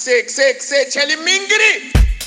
Se, se, se, Mingri. This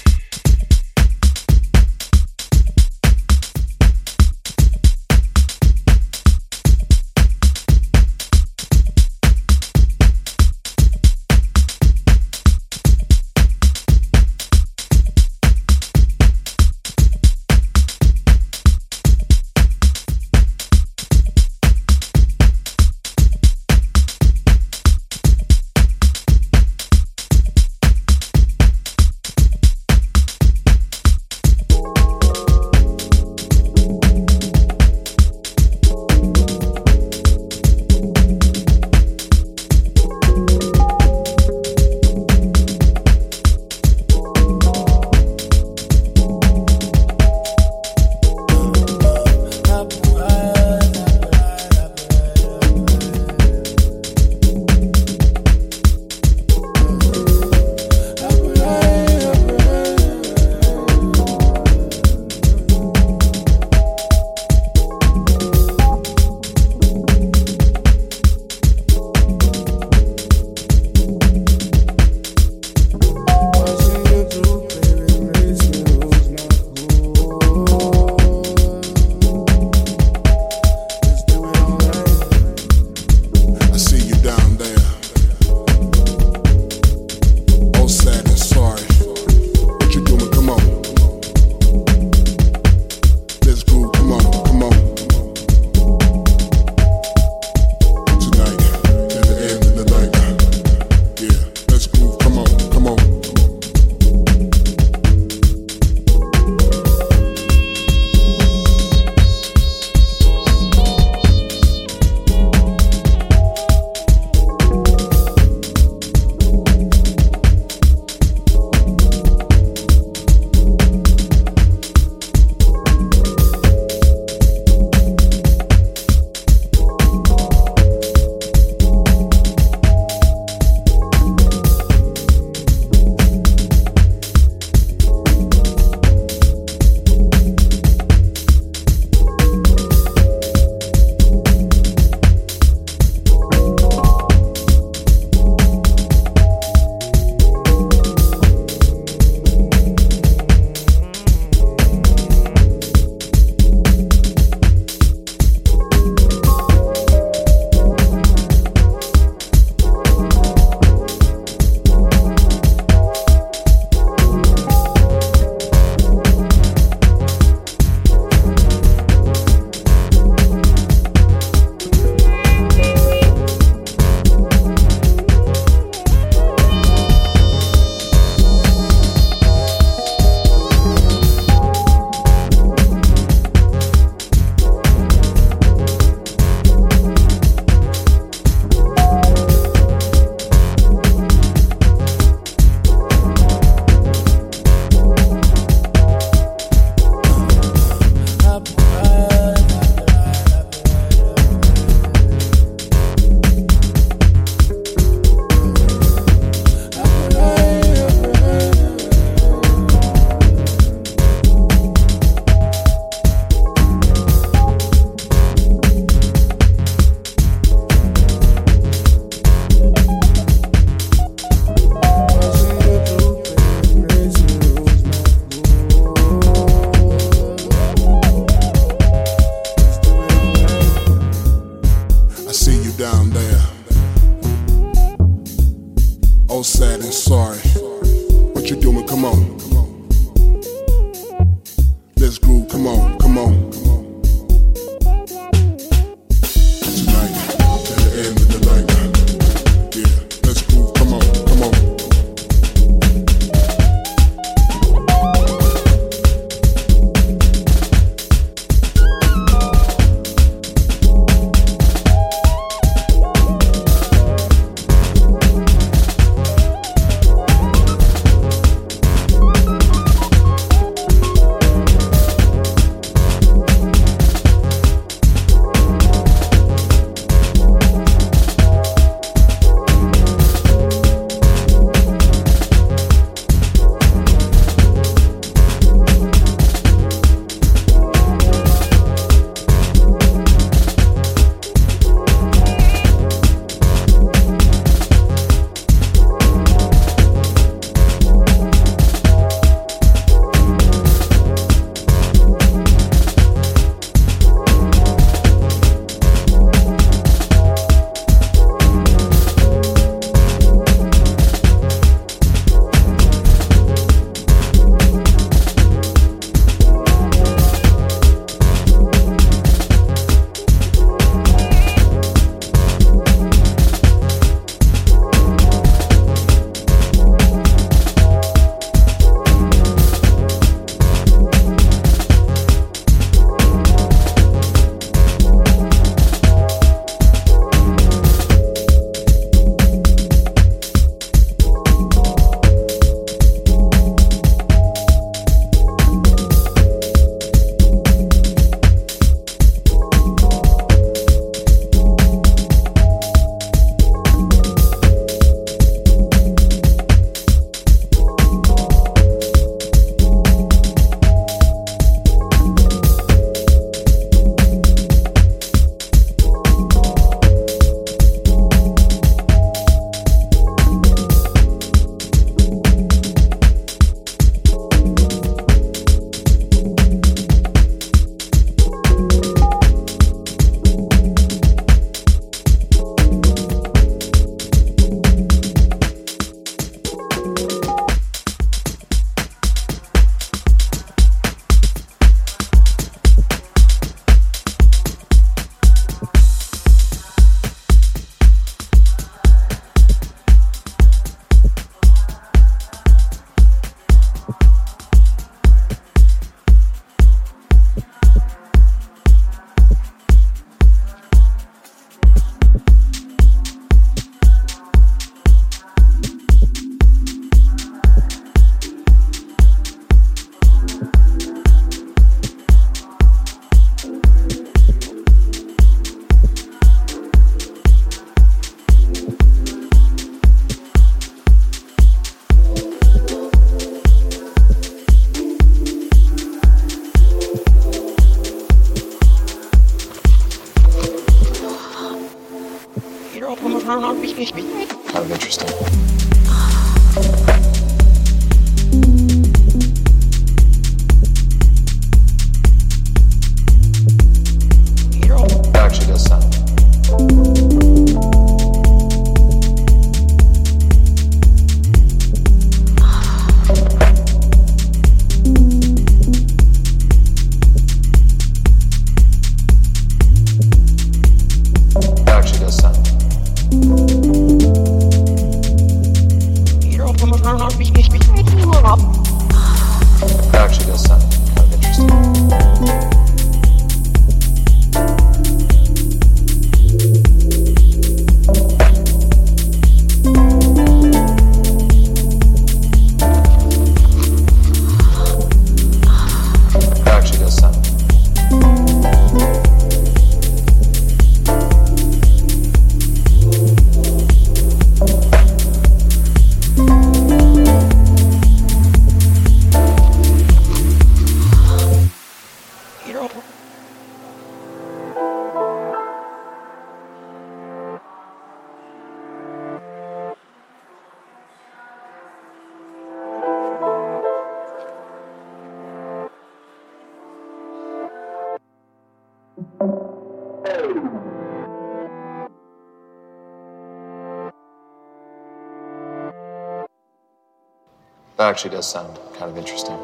actually does sound kind of interesting.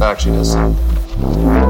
That actually does sound.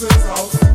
Is it.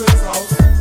House.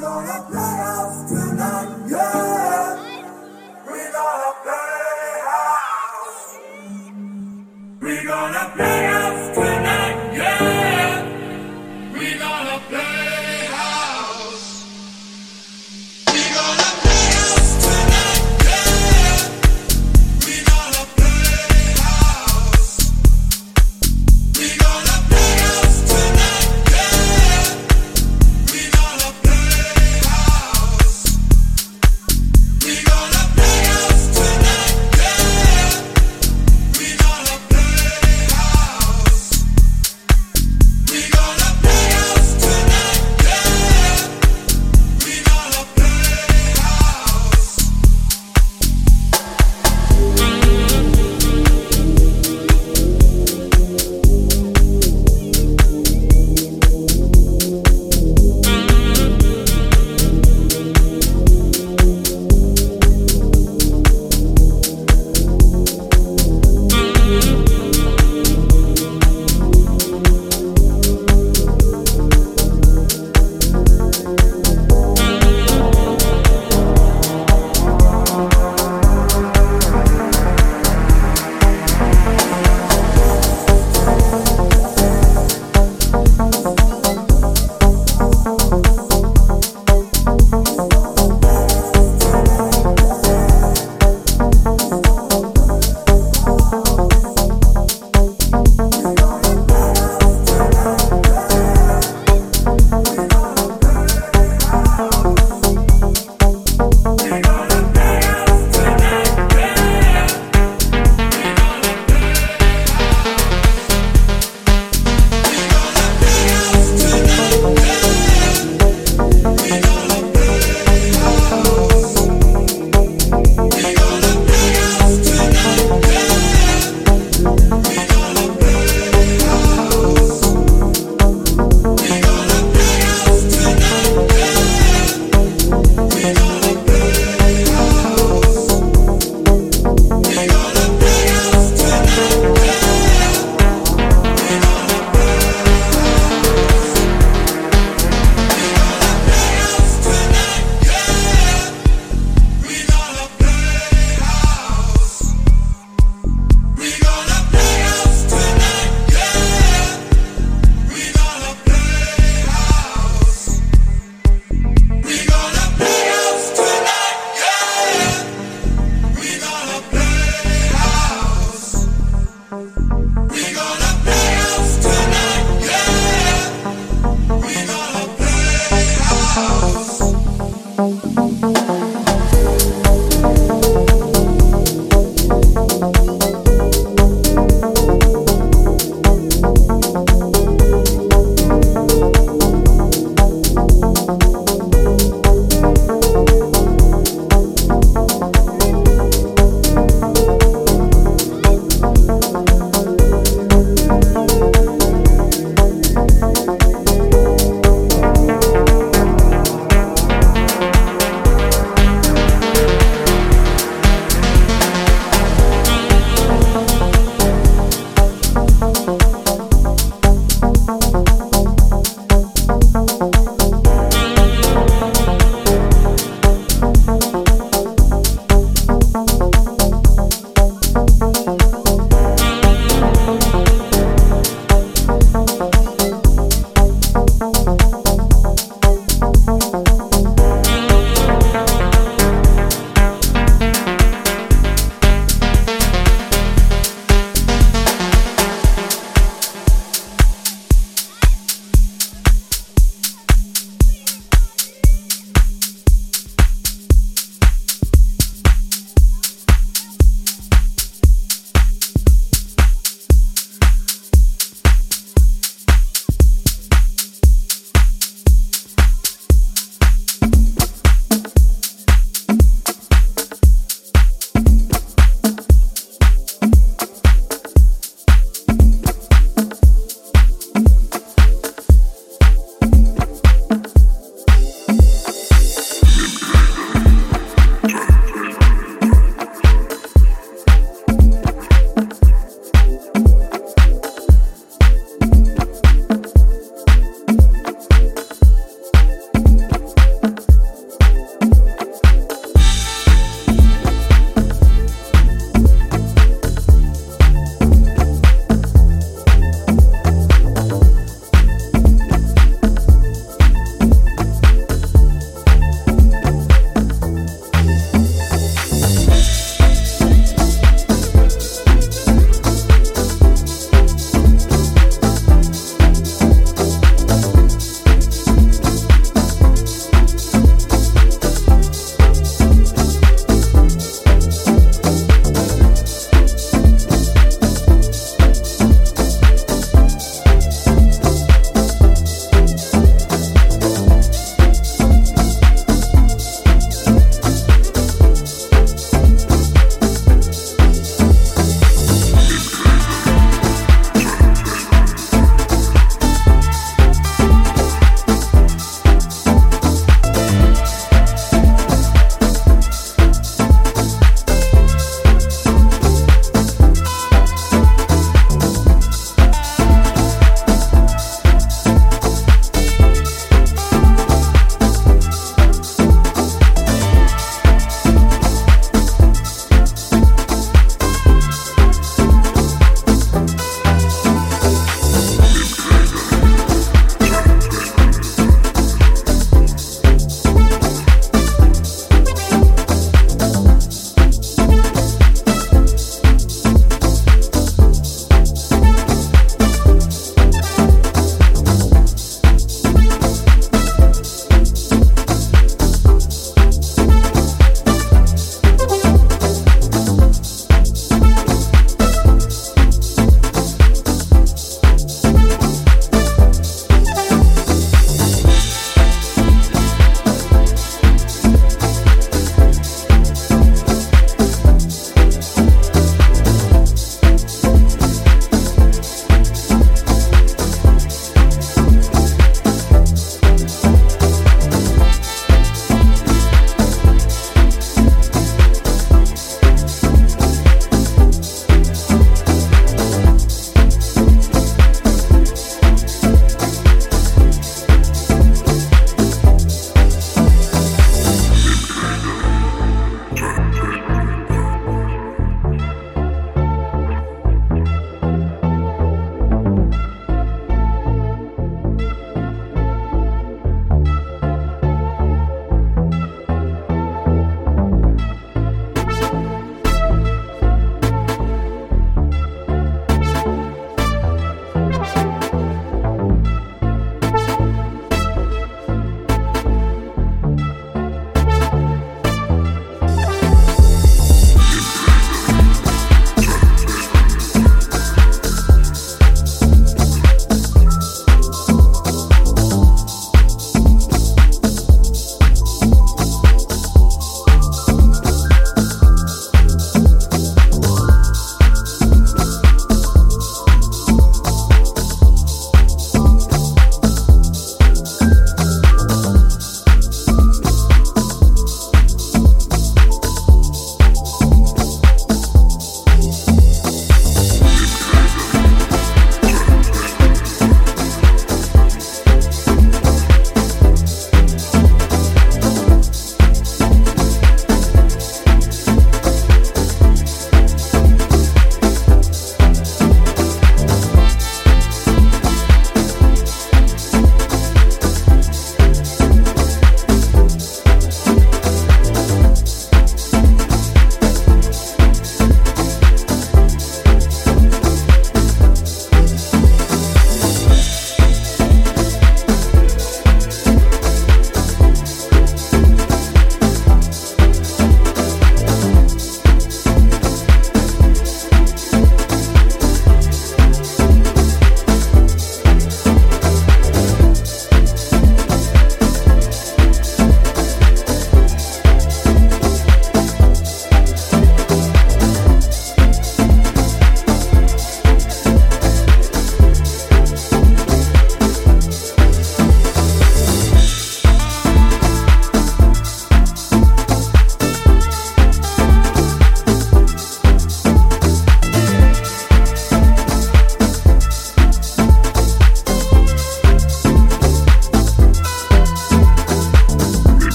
Lord,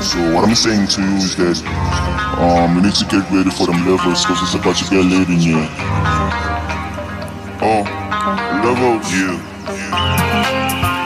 So what I'm saying to you is that um, you need to get ready for them levels because it's about to get late in here. Oh, levels. Yeah.